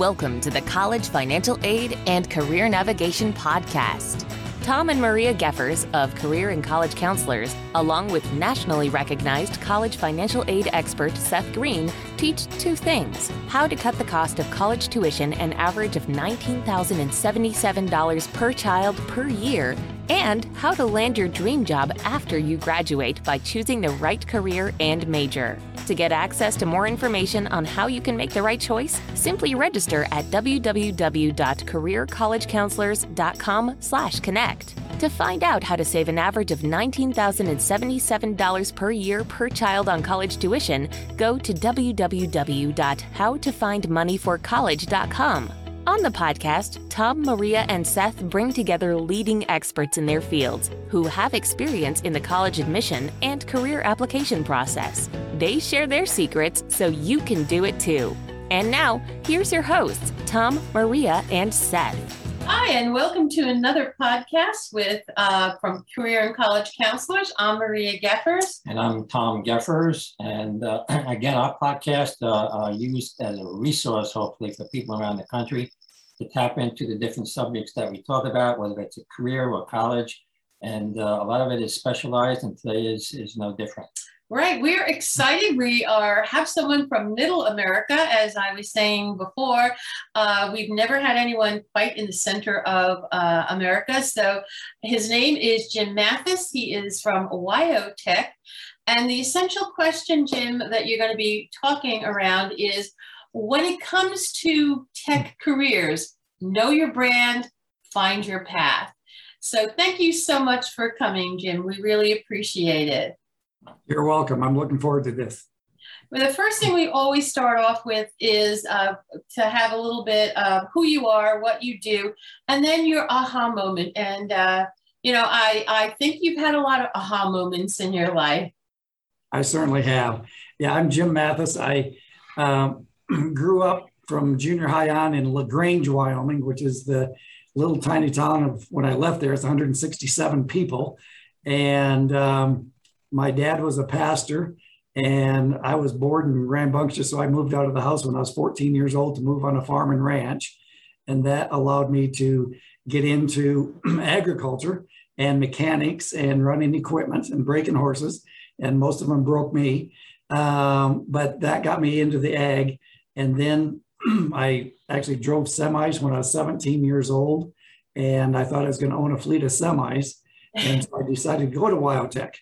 Welcome to the College Financial Aid and Career Navigation Podcast. Tom and Maria Geffers of Career and College Counselors, along with nationally recognized college financial aid expert Seth Green, teach two things how to cut the cost of college tuition an average of $19,077 per child per year and how to land your dream job after you graduate by choosing the right career and major. To get access to more information on how you can make the right choice, simply register at www.careercollegecounselors.com/connect. To find out how to save an average of $19,077 per year per child on college tuition, go to www.howtofindmoneyforcollege.com. On the podcast, Tom, Maria, and Seth bring together leading experts in their fields who have experience in the college admission and career application process. They share their secrets so you can do it too. And now, here's your hosts, Tom, Maria, and Seth. Hi, and welcome to another podcast with uh, from Career and College Counselors. I'm Maria Geffers. And I'm Tom Geffers. And uh, again, our podcast uh, uh, used as a resource, hopefully, for people around the country to tap into the different subjects that we talk about, whether it's a career or college. And uh, a lot of it is specialized, and today is, is no different. Right, we're excited. We are have someone from Middle America, as I was saying before. Uh, we've never had anyone quite in the center of uh, America. So his name is Jim Mathis. He is from WyoTech. And the essential question, Jim, that you're going to be talking around is when it comes to tech careers, know your brand, find your path. So thank you so much for coming, Jim. We really appreciate it. You're welcome. I'm looking forward to this. Well, the first thing we always start off with is uh, to have a little bit of who you are, what you do, and then your aha moment. And, uh, you know, I, I think you've had a lot of aha moments in your life. I certainly have. Yeah, I'm Jim Mathis. I um, grew up from junior high on in LaGrange, Wyoming, which is the little tiny town of when I left there, it's 167 people. And um, my dad was a pastor and I was bored and rambunctious. So I moved out of the house when I was 14 years old to move on a farm and ranch. And that allowed me to get into agriculture and mechanics and running equipment and breaking horses. And most of them broke me. Um, but that got me into the ag. And then I actually drove semis when I was 17 years old. And I thought I was going to own a fleet of semis. And so I decided to go to WyoTech.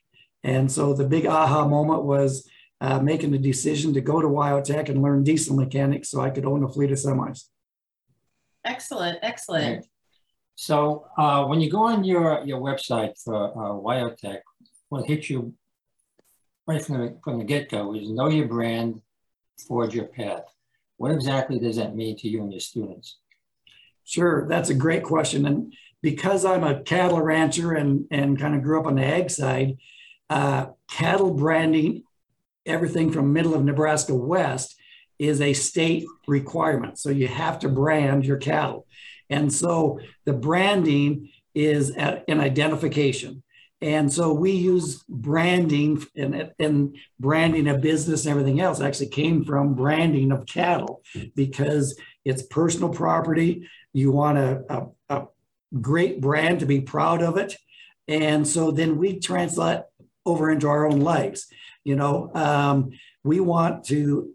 And so the big aha moment was uh, making the decision to go to WyoTech and learn diesel mechanics so I could own a fleet of semis. Excellent, excellent. So uh, when you go on your, your website for uh, WyoTech, what hits you right from the, from the get-go is know your brand, forge your path. What exactly does that mean to you and your students? Sure, that's a great question. And because I'm a cattle rancher and, and kind of grew up on the ag side, uh, cattle branding, everything from middle of Nebraska west, is a state requirement. So you have to brand your cattle. And so the branding is an identification. And so we use branding and, and branding a business and everything else actually came from branding of cattle because it's personal property. You want a, a, a great brand to be proud of it. And so then we translate over into our own lives. You know, um, we want to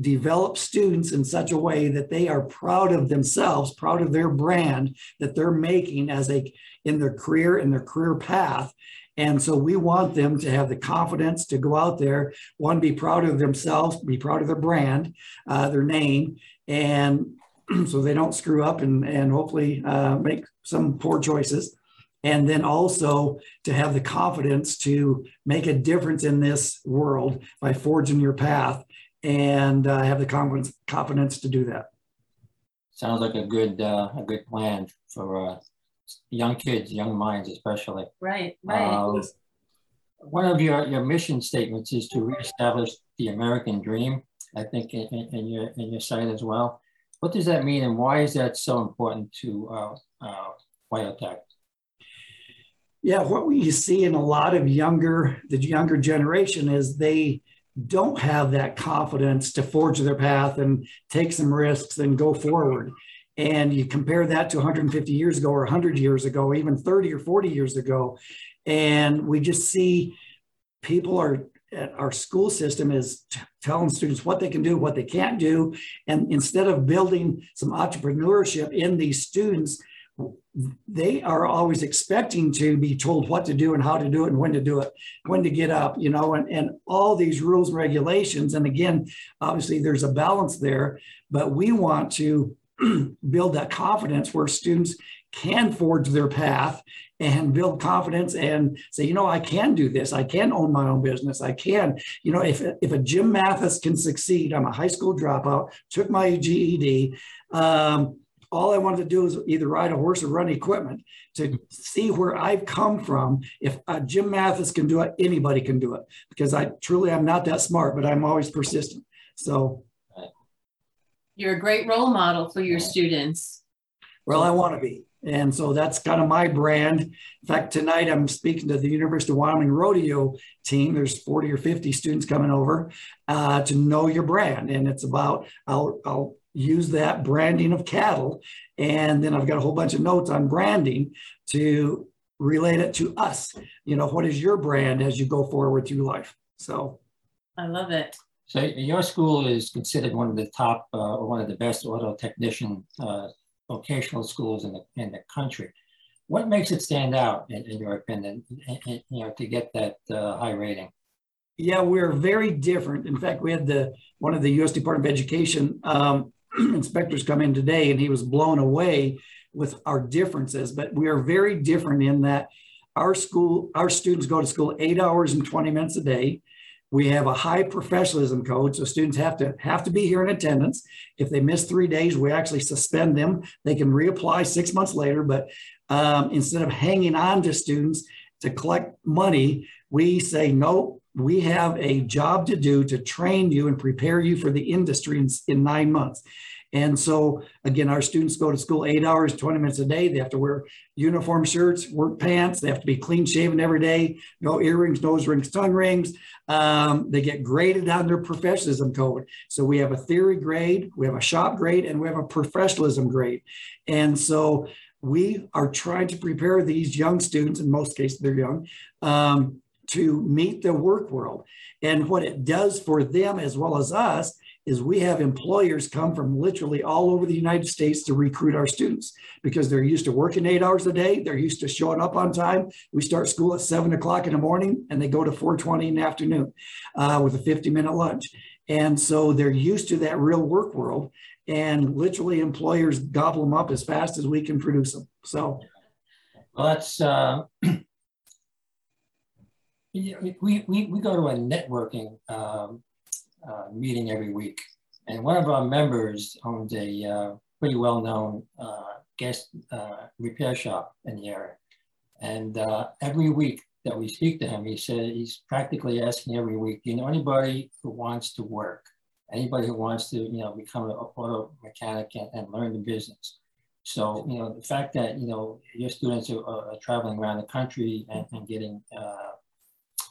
develop students in such a way that they are proud of themselves, proud of their brand that they're making as a in their career in their career path. And so we want them to have the confidence to go out there, one, be proud of themselves, be proud of their brand, uh, their name, and so they don't screw up and, and hopefully uh, make some poor choices and then also to have the confidence to make a difference in this world by forging your path and uh, have the confidence confidence to do that. Sounds like a good uh, a good plan for uh, young kids, young minds, especially. Right, right. Uh, one of your, your mission statements is to reestablish the American dream. I think in, in your in your site as well. What does that mean, and why is that so important to uh, uh, WyoTech? Yeah, what we see in a lot of younger the younger generation is they don't have that confidence to forge their path and take some risks and go forward. And you compare that to 150 years ago or 100 years ago, even 30 or 40 years ago, and we just see people are our school system is t- telling students what they can do, what they can't do. And instead of building some entrepreneurship in these students, they are always expecting to be told what to do and how to do it and when to do it, when to get up, you know, and, and all these rules and regulations. And again, obviously there's a balance there, but we want to build that confidence where students can forge their path and build confidence and say, you know, I can do this. I can own my own business. I can, you know, if, if a Jim Mathis can succeed, I'm a high school dropout, took my GED. Um, all I wanted to do is either ride a horse or run equipment to see where I've come from. If uh, Jim Mathis can do it, anybody can do it because I truly I'm not that smart, but I'm always persistent. So you're a great role model for your students. Well, I want to be. And so that's kind of my brand. In fact, tonight I'm speaking to the University of Wyoming rodeo team. There's 40 or 50 students coming over uh, to know your brand. And it's about, I'll, I'll use that branding of cattle. And then I've got a whole bunch of notes on branding to relate it to us. You know, what is your brand as you go forward through life? So I love it. So your school is considered one of the top uh, or one of the best auto technician uh, vocational schools in the in the country. What makes it stand out, in, in your opinion, you know, to get that uh, high rating? Yeah, we're very different. In fact, we had the one of the U.S. Department of Education um, inspectors come in today, and he was blown away with our differences. But we are very different in that our school, our students go to school eight hours and 20 minutes a day. We have a high professionalism code, so students have to have to be here in attendance. If they miss three days, we actually suspend them. They can reapply six months later, but um, instead of hanging on to students to collect money, we say no. We have a job to do to train you and prepare you for the industry in, in nine months. And so, again, our students go to school eight hours, 20 minutes a day. They have to wear uniform shirts, work pants. They have to be clean shaven every day, no earrings, nose rings, tongue rings. Um, they get graded on their professionalism code. So we have a theory grade, we have a shop grade, and we have a professionalism grade. And so we are trying to prepare these young students, in most cases, they're young, um, to meet the work world. And what it does for them as well as us is we have employers come from literally all over the United States to recruit our students because they're used to working eight hours a day. They're used to showing up on time. We start school at seven o'clock in the morning and they go to 420 in the afternoon uh, with a 50 minute lunch. And so they're used to that real work world and literally employers gobble them up as fast as we can produce them. So well, that's, uh, we, we, we go to a networking um, uh, meeting every week. And one of our members owns a uh, pretty well-known uh, guest uh, repair shop in the area. And uh, every week that we speak to him, he said he's practically asking every week, you know anybody who wants to work, anybody who wants to, you know, become an auto mechanic and, and learn the business. So, you know, the fact that, you know, your students are, are traveling around the country and, and getting uh,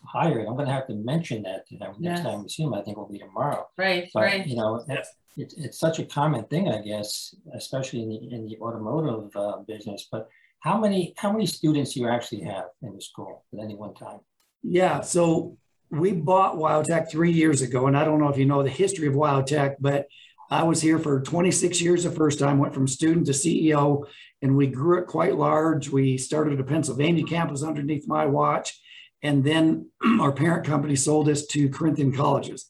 hired. I'm going to have to mention that to them next yes. time we see them. I think will be tomorrow. Right, but, right. You know, it's, it's, it's such a common thing, I guess, especially in the in the automotive uh, business. But how many how many students do you actually have in the school at any one time? Yeah, so we bought WyoTech three years ago, and I don't know if you know the history of WyoTech, but I was here for 26 years the first time, went from student to CEO, and we grew it quite large. We started a Pennsylvania campus underneath my watch. And then our parent company sold us to Corinthian Colleges.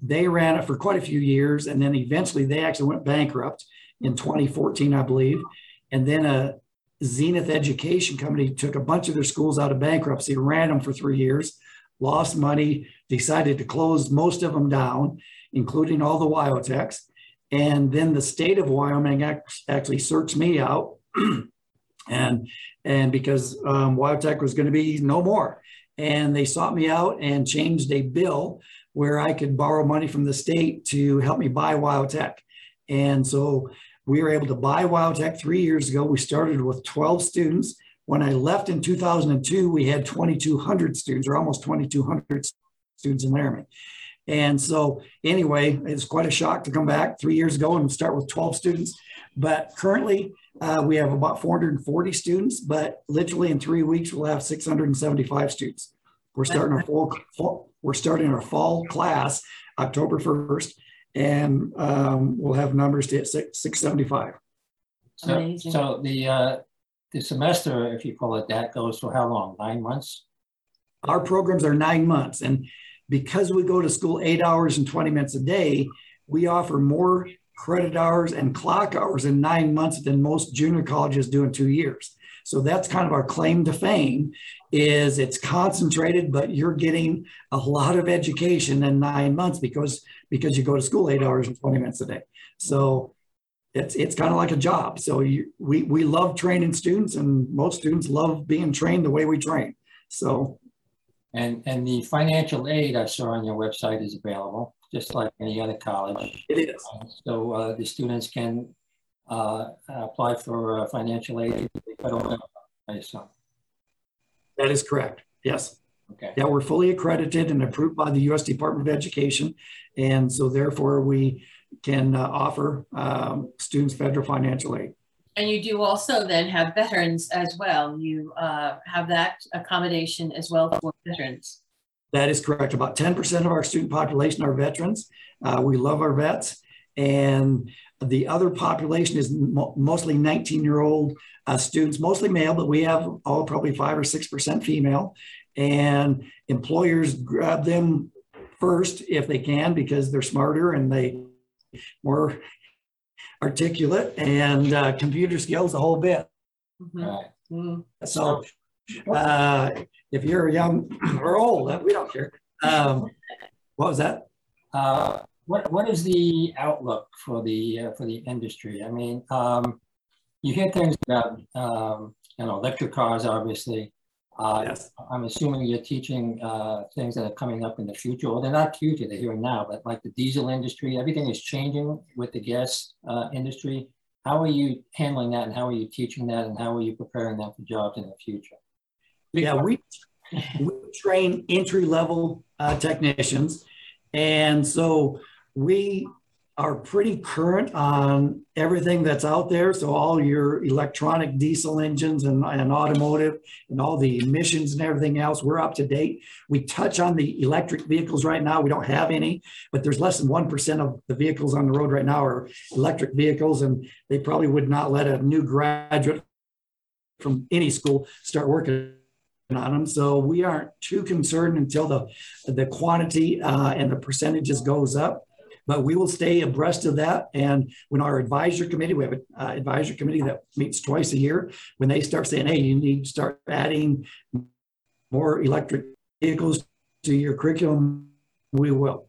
They ran it for quite a few years. And then eventually they actually went bankrupt in 2014, I believe. And then a Zenith Education Company took a bunch of their schools out of bankruptcy, ran them for three years, lost money, decided to close most of them down. including all the WyoTechs. And then the state of Wyoming actually searched me out. and and because um, was going to be no more. And they sought me out and changed a bill where I could borrow money from the state to help me buy WyoTech. And so we were able to buy WyoTech three years ago. We started with 12 students. When I left in 2002, we had 2,200 students, or almost 2,200 students in Laramie. And so, anyway, it's quite a shock to come back three years ago and start with 12 students. But currently, uh, we have about 440 students, but literally in three weeks, we'll have 675 students. We're starting our full, full we're starting our fall class October 1st, and um, we'll have numbers to hit 675. So, Amazing. so the uh, the semester, if you call it that, goes for how long? Nine months? Our programs are nine months. And because we go to school eight hours and 20 minutes a day, we offer more credit hours and clock hours in nine months than most junior colleges do in two years. So that's kind of our claim to fame is it's concentrated, but you're getting a lot of education in nine months because because you go to school eight hours and 20 minutes a day. So it's it's kind of like a job. So you, we we love training students, and most students love being trained the way we train. So, and and the financial aid I saw on your website is available just like any other college. It is. so uh, the students can uh, apply for uh, financial aid. I assume. That is correct. Yes. Okay. Yeah, we're fully accredited and approved by the U.S. Department of Education, and so therefore we can uh, offer um, students federal financial aid. And you do also then have veterans as well. You uh, have that accommodation as well for veterans. That is correct. About 10% of our student population are veterans. Uh, we love our vets. And the other population is mo mostly 19 year old uh, students, mostly male, but we have all probably five or 6% female. And employers grab them first if they can because they're smarter and they more articulate and uh, computer skills a whole bit. Mm -hmm. Right. Mm -hmm. So uh, if you're young or old, we don't care. Um, what was that? Uh, what what is the outlook for the uh, for the industry? I mean, um, you hear things about um, you know electric cars, obviously. Uh, yes. I'm assuming you're teaching uh, things that are coming up in the future, or they're not future, they're here now, but like the diesel industry, everything is changing with the gas uh, industry. How are you handling that, and how are you teaching that, and how are you preparing them for jobs in the future? Yeah, we, we train entry level uh, technicians. And so we are pretty current on everything that's out there. So all your electronic diesel engines and, and automotive and all the emissions and everything else, we're up to date. We touch on the electric vehicles right now. We don't have any, but there's less than 1% of the vehicles on the road right now are electric vehicles. And they probably would not let a new graduate from any school start working on them. So we aren't too concerned until the, the quantity uh, and the percentages goes up. But we will stay abreast of that. And when our advisor committee, we have an uh, advisor committee that meets twice a year, when they start saying, hey, you need to start adding more electric vehicles to your curriculum, we will.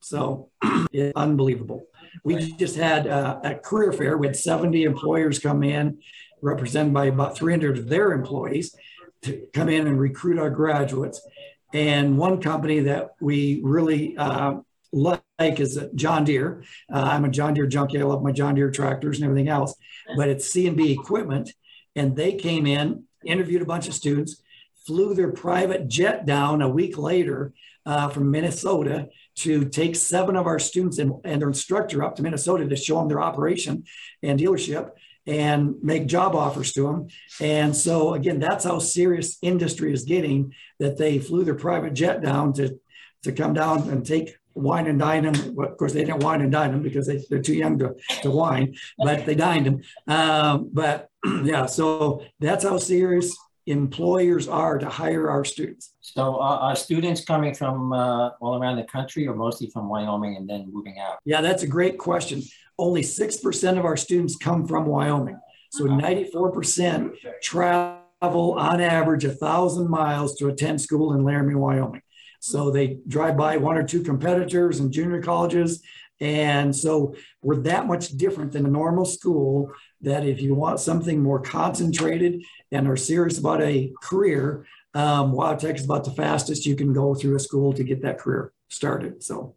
So it's unbelievable. We just had uh, a career fair with 70 employers come in, represented by about 300 of their employees to come in and recruit our graduates. And one company that we really uh, like is John Deere. Uh, I'm a John Deere junkie. I love my John Deere tractors and everything else, but it's C&B equipment. And they came in, interviewed a bunch of students, flew their private jet down a week later uh, from Minnesota to take seven of our students and, and their instructor up to Minnesota to show them their operation and dealership and make job offers to them. And so again, that's how serious industry is getting that they flew their private jet down to to come down and take wine and dine them. Well, of course, they didn't wine and dine them because they, they're too young to, to wine, but they dined them. Um, but yeah, so that's how serious employers are to hire our students. So uh, are students coming from uh, all around the country or mostly from Wyoming and then moving out? Yeah, that's a great question. Only 6% of our students come from Wyoming. So 94% travel on average a thousand miles to attend school in Laramie, Wyoming. So they drive by one or two competitors and junior colleges. And so we're that much different than a normal school that if you want something more concentrated and are serious about a career, um, Tech is about the fastest you can go through a school to get that career started. So,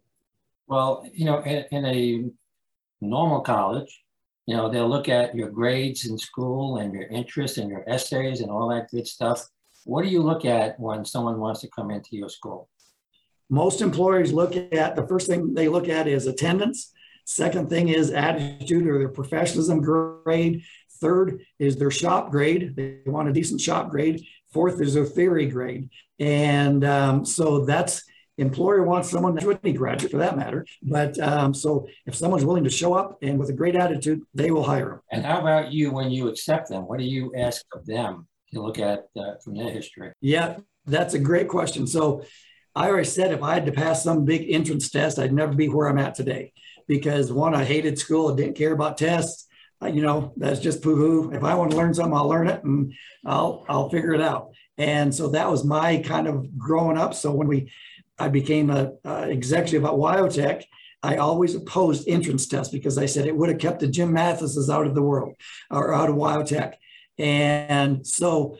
well, you know, in, in a normal college, you know, they'll look at your grades in school and your interests and your essays and all that good stuff. What do you look at when someone wants to come into your school? Most employers look at the first thing they look at is attendance. Second thing is attitude or their professionalism grade. Third is their shop grade. They want a decent shop grade. Fourth is their theory grade. And um, so that's employer wants someone that's any graduate for that matter. But um, so if someone's willing to show up and with a great attitude, they will hire them. And how about you when you accept them? What do you ask of them to look at uh, from their history? Yeah, that's a great question. So I already said if I had to pass some big entrance test, I'd never be where I'm at today because one, I hated school, I didn't care about tests. Uh, you know, that's just poo-hoo. If I want to learn something, I'll learn it and I'll I'll figure it out. And so that was my kind of growing up. So when we I became a, a executive at WyoTech, I always opposed entrance tests because I said it would have kept the Jim Mathises out of the world or out of WyoTech. And so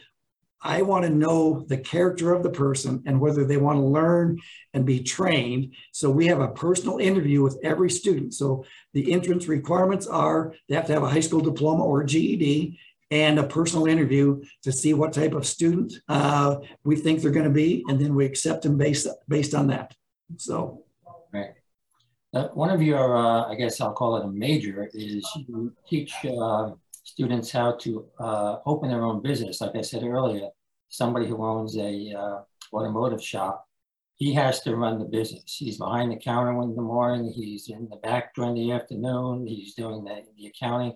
I want to know the character of the person and whether they want to learn and be trained. So we have a personal interview with every student. So the entrance requirements are they have to have a high school diploma or GED and a personal interview to see what type of student uh, we think they're going to be, and then we accept them based based on that. So, right. Uh, one of your, uh, I guess I'll call it a major, is you teach uh, students how to uh, open their own business. Like I said earlier, somebody who owns a uh, automotive shop, he has to run the business. He's behind the counter in the morning. He's in the back during the afternoon. He's doing the, the accounting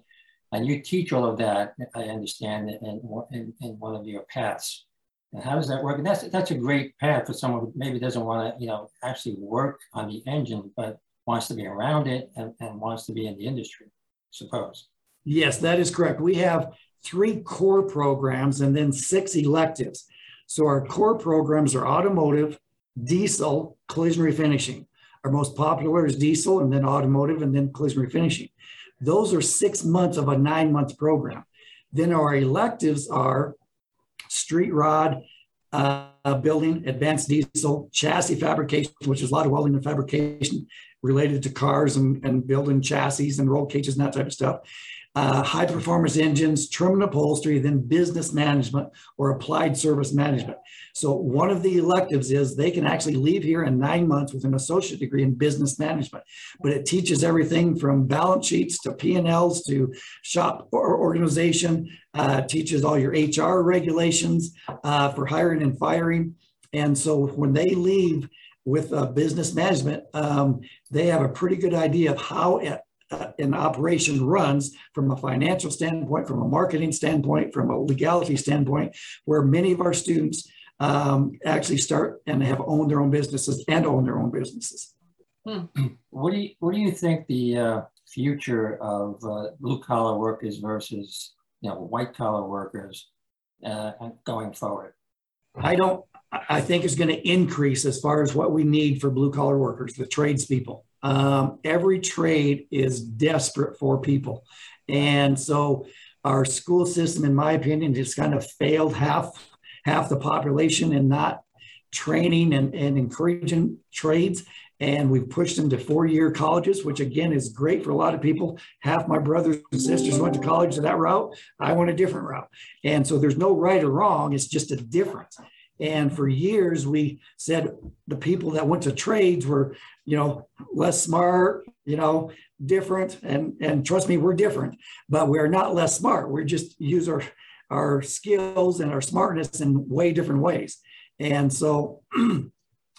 and you teach all of that, I understand, in, in, in one of your paths. And how does that work? And that's, that's a great path for someone who maybe doesn't want to, you know, actually work on the engine, but wants to be around it and, and wants to be in the industry, suppose. Yes, that is correct. We have three core programs and then six electives. So our core programs are automotive, diesel, collision refinishing. Our most popular is diesel and then automotive and then collision refinishing. Those are six months of a nine month program. Then our electives are street rod uh, building, advanced diesel, chassis fabrication, which is a lot of welding and fabrication related to cars and, and building chassis and roll cages and that type of stuff uh, high performance engines, trim and upholstery, then business management or applied service management. So one of the electives is they can actually leave here in nine months with an associate degree in business management, but it teaches everything from balance sheets to P&Ls to shop or organization, uh, teaches all your HR regulations uh, for hiring and firing. And so when they leave with uh, business management, um, they have a pretty good idea of how it, uh, an operation runs from a financial standpoint, from a marketing standpoint, from a legality standpoint, where many of our students um, actually start and have owned their own businesses and own their own businesses. Hmm. What do you What do you think the uh, future of uh, blue collar workers versus you know white collar workers uh, going forward? I don't. I think is going to increase as far as what we need for blue collar workers, the tradespeople. Um, every trade is desperate for people. And so our school system, in my opinion, just kind of failed half half the population in not training and, and encouraging trades. And we've pushed them to four-year colleges, which again is great for a lot of people. Half my brothers and sisters went to college to that route. I went a different route. And so there's no right or wrong, it's just a difference. And for years, we said the people that went to trades were, you know, less smart, you know, different. And, and trust me, we're different, but we're not less smart. We just use our, our skills and our smartness in way different ways. And so, and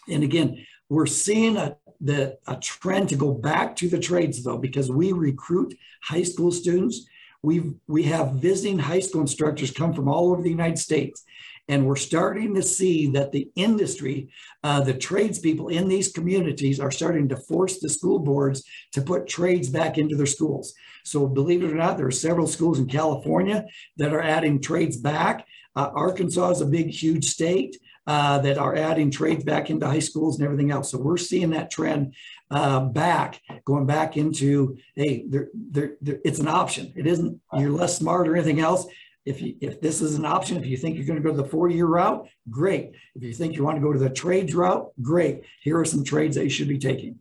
again, we're seeing a, the, a trend to go back to the trades though, because we recruit high school students. We we have visiting high school instructors come from all over the United States. And we're starting to see that the industry, uh, the tradespeople in these communities are starting to force the school boards to put trades back into their schools. So believe it or not, there are several schools in California that are adding trades back. Uh, Arkansas is a big, huge state. uh, that are adding trades back into high schools and everything else. So we're seeing that trend uh, back, going back into, hey, they're, they're, they're, it's an option. It isn't, you're less smart or anything else. If you, if this is an option, if you think you're going to go the four-year route, great. If you think you want to go to the trades route, great. Here are some trades that you should be taking.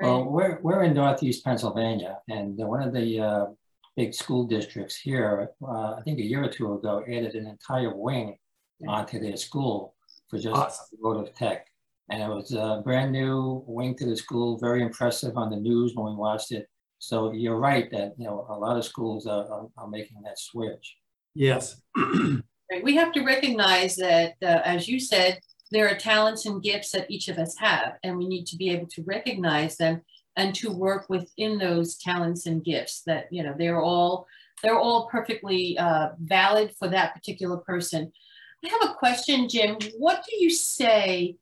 Well, we're, we're in Northeast Pennsylvania, and one of the uh, big school districts here, uh, I think a year or two ago, added an entire wing onto their school for just Awesome. automotive tech. And it was a brand new wing to the school, very impressive on the news when we watched it. So you're right that, you know, a lot of schools are, are, are making that switch. Yes. We have to recognize that, uh, as you said, there are talents and gifts that each of us have, and we need to be able to recognize them and to work within those talents and gifts that, you know, they're all, they're all perfectly uh, valid for that particular person. I have a question, Jim. What do you say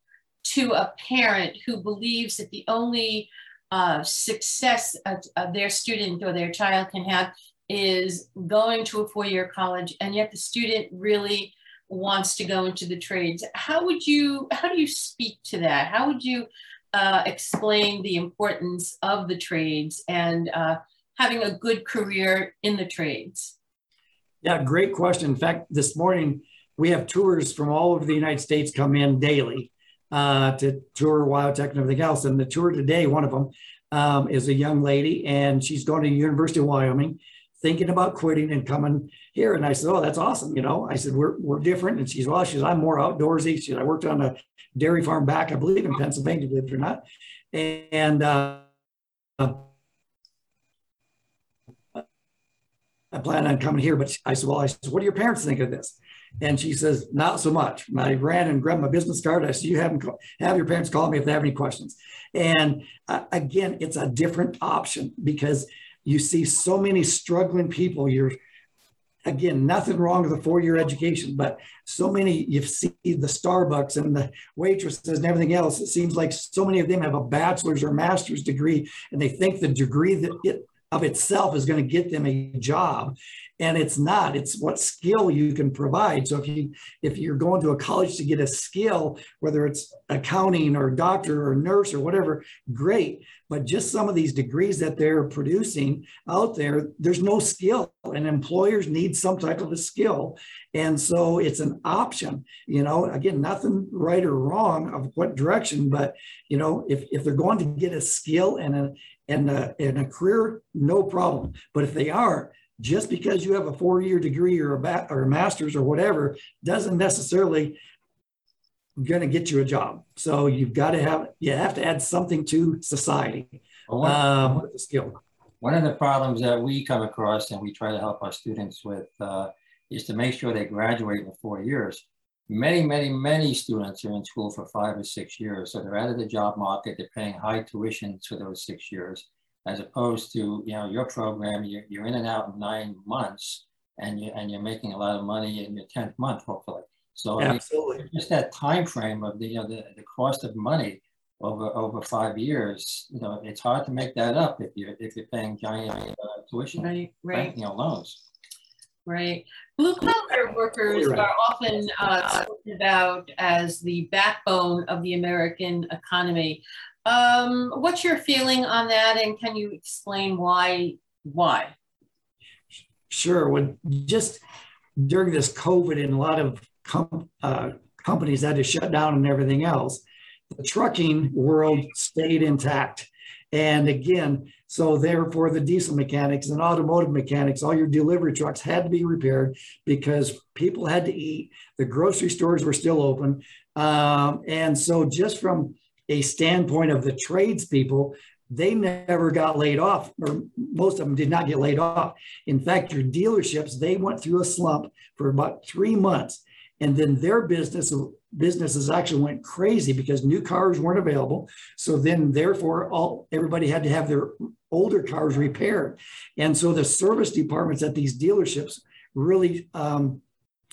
to a parent who believes that the only uh, success of, of their student or their child can have is going to a four-year college and yet the student really wants to go into the trades how would you how do you speak to that how would you uh, explain the importance of the trades and uh, having a good career in the trades Yeah, great question. In fact, this morning we have tours from all over the United States come in daily uh, to tour WyoTech and everything else. And the tour today, one of them um, is a young lady, and she's going to University of Wyoming, thinking about quitting and coming here. And I said, "Oh, that's awesome." You know, I said, "We're we're different." And she's, "Well, she's I'm more outdoorsy." She said, "I worked on a dairy farm back, I believe, in Pennsylvania, believe it or not." And uh, I plan on coming here, but I said, well, I said, what do your parents think of this? And she says, not so much. And I ran and grabbed my business card. I said, you have them have your parents call me if they have any questions. And uh, again, it's a different option because you see so many struggling people. You're again, nothing wrong with a four-year education, but so many you see the Starbucks and the waitresses and everything else. It seems like so many of them have a bachelor's or master's degree, and they think the degree that it of itself is going to get them a job. And it's not it's what skill you can provide. So if you if you're going to a college to get a skill whether it's accounting or doctor or nurse or whatever great. But just some of these degrees that they're producing out there there's no skill. And employers need some type of a skill. And so it's an option you know? Again nothing right or wrong of what direction but you know if, if they're going to get a skill and a and a, and a career no problem but if they are just because you have a four-year degree or a, ba- or a master's or whatever doesn't necessarily going to get you a job. So you've got to have you have to add something to society one, um, with the skill. one of the problems that we come across and we try to help our students with uh, is to make sure they graduate in four years. Many, many, many students are in school for five or six years. So they're out of the job market, they're paying high tuitions for those six years, as opposed to, you know, your program, you're, you're in and out in nine months and, you, and you're making a lot of money in your 10th month, hopefully. So I mean, Absolutely. just that time frame of the, you know, the, the cost of money over over five years, you know, it's hard to make that up if you're if you're paying giant uh, tuition, right right you know, loans. Right. Blue collar workers Right. are often uh, spoken about as the backbone of the American economy. Um, what's your feeling on that, and can you explain why? Why? Sure. When just during this COVID and a lot of com- uh, companies had to shut down and everything else, the trucking world stayed intact. And again, so therefore the diesel mechanics and automotive mechanics, all your delivery trucks had to be repaired because people had to eat. The grocery stores were still open. Um, and so just from a standpoint of the tradespeople, they never got laid off, or most of them did not get laid off. In fact, your dealerships, they went through a slump for about three months. And then their business businesses actually went crazy because new cars weren't available. So then therefore all everybody had to have their older cars repaired. And so the service departments at these dealerships really um,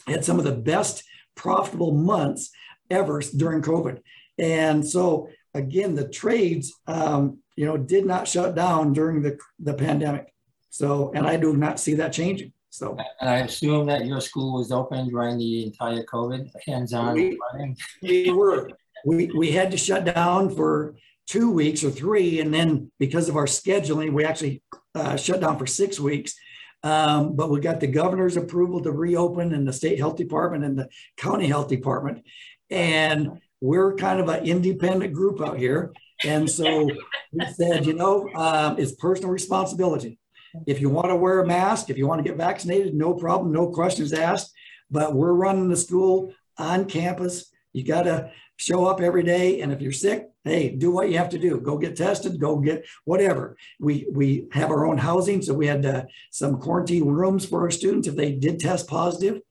had some of the best profitable months ever during COVID. And so again, the trades, um, you know, did not shut down during the, the pandemic. So, and I do not see that changing. So And I assume that your school was open during the entire COVID, hands-on We- learning? we were, we, we had to shut down for two weeks or three. And then because of our scheduling, we actually uh, shut down for six weeks. Um, but we got the governor's approval to reopen and the state health department and the county health department. And we're kind of an independent group out here. And so we said, you know, um, it's personal responsibility. If you want to wear a mask, if you want to get vaccinated, no problem, no questions asked. But we're running the school on campus. You got to show up every day. And if you're sick, hey, do what you have to do. Go get tested, go get whatever. We we have our own housing. So we had uh, some quarantine rooms for our students if they did test positive.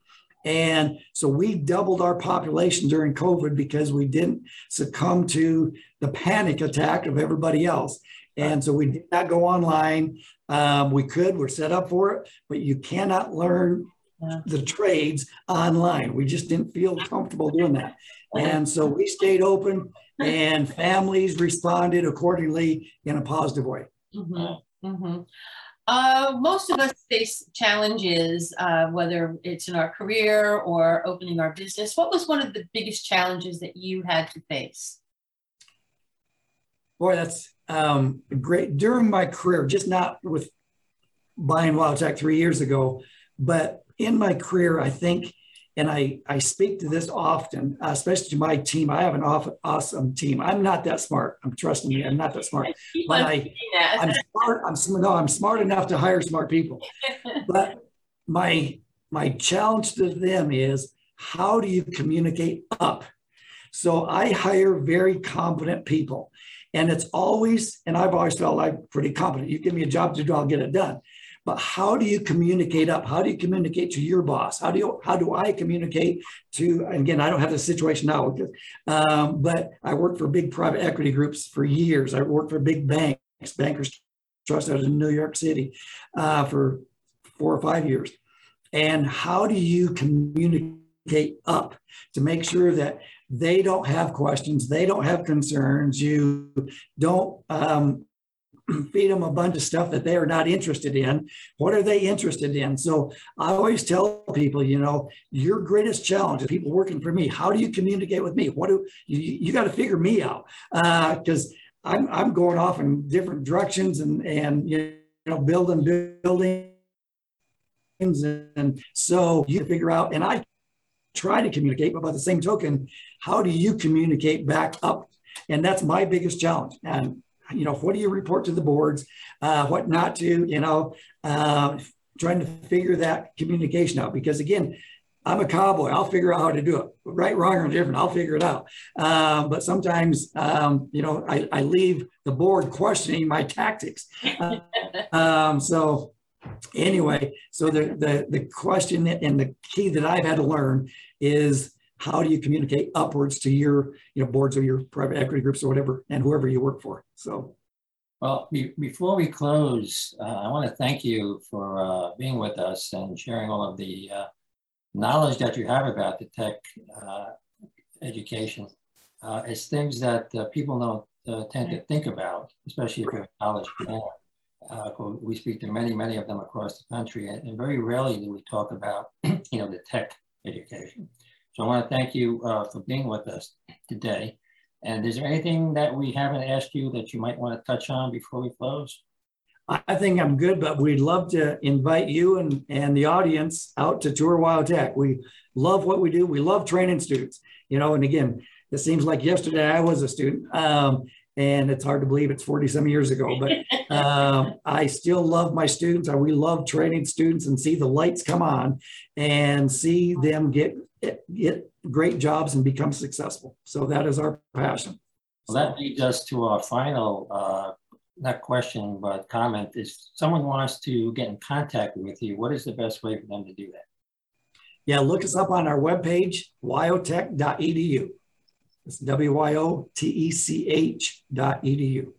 And so we doubled our population during COVID because we didn't succumb to the panic attack of everybody else. And so we did not go online. Um, we could, we're set up for it, but you cannot learn the trades online. We just didn't feel comfortable doing that. And so we stayed open and families responded accordingly in a positive way. Mhm, mhm. Uh, most of us face challenges, uh, whether it's in our career or opening our business. What was one of the biggest challenges that you had to face? Boy, that's um, great. During my career, just not with buying WyoTech three years ago, but in my career, I think, and I, I speak to this often, especially to my team. I have an awesome team. I'm not that smart. I'm trusting me. I'm not that smart. But I- I'm smart. I'm sm- no, I'm smart enough to hire smart people. But my my challenge to them is how do you communicate up? So I hire very competent people. And it's always, and I've always felt like pretty competent. You give me a job to do, I'll get it done. But how do you communicate up? How do you communicate to your boss? How do you how do I communicate to again, I don't have this situation now, um, but I worked for big private equity groups for years. I worked for big banks, bankers trust out in New York City uh, for four or five years. And how do you communicate up to make sure that they don't have questions, they don't have concerns, you don't um, feed them a bunch of stuff that they are not interested in. What are they interested in? So I always tell people, you know, your greatest challenge is people working for me. How do you communicate with me? What do you, you got to figure me out? Uh, because I'm, I'm going off in different directions and, and, you know, building buildings. And so you figure out, and I try to communicate, but by the same token, how do you communicate back up? And that's my biggest challenge. And, you know, what do you report to the boards? Uh, what not to, you know, uh, trying to figure that communication out. Because again, I'm a cowboy. I'll figure out how to do it. Right, wrong, or different. I'll figure it out. Um, but sometimes, um, you know, I, I leave the board questioning my tactics. Uh, um, so anyway, so the, the, the question and the key that I've had to learn is how do you communicate upwards to your, you know, boards or your private equity groups or whatever, and whoever you work for. So Well, be- before we close, uh, I want to thank you for uh, being with us and sharing all of the uh, knowledge that you have about the tech uh, education. Uh, It's things that uh, people don't tend to think about, especially if you're a college planner. Uh, We speak to many, many of them across the country, and and very rarely do we talk about, you know, the tech education. So I want to thank you uh, for being with us today. And is there anything that we haven't asked you that you might want to touch on before we close? I think I'm good, but we'd love to invite you and, and the audience out to Tour WyoTech. We love what we do. We love training students, you know, and again, it seems like yesterday I was a student. Um, and it's hard to believe it's 40 some years ago, but um, I still love my students. I, we love training students and see the lights come on and see them get, get great jobs and become successful. So that is our passion. Well, that leads us to our final, uh, not question, but comment. If someone wants to get in contact with you, what is the best way for them to do that? Yeah, look us up on our webpage, wyotech.edu. It's W-Y-O-T-E-C-H dot E edu.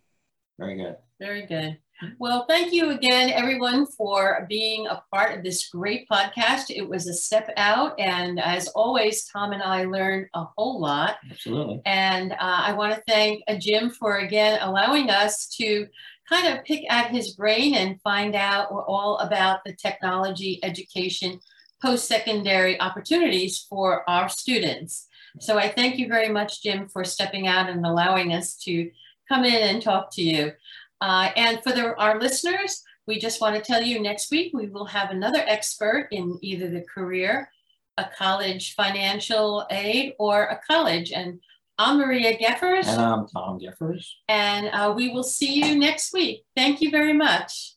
Very good. Very good. Well, thank you again, everyone, for being a part of this great podcast. It was a step out. And as always, Tom and I learned a whole lot. Absolutely. And uh, I want to thank uh, Jim for again allowing us to kind of pick at his brain and find out all about the technology education post-secondary opportunities for our students. So I thank you very much, Jim, for stepping out and allowing us to come in and talk to you. Uh, and for the, our listeners, we just want to tell you next week we will have another expert in either the career, a college financial aid, or a college. And I'm Maria Geffers. And I'm Tom Geffers. And uh, we will see you next week. Thank you very much.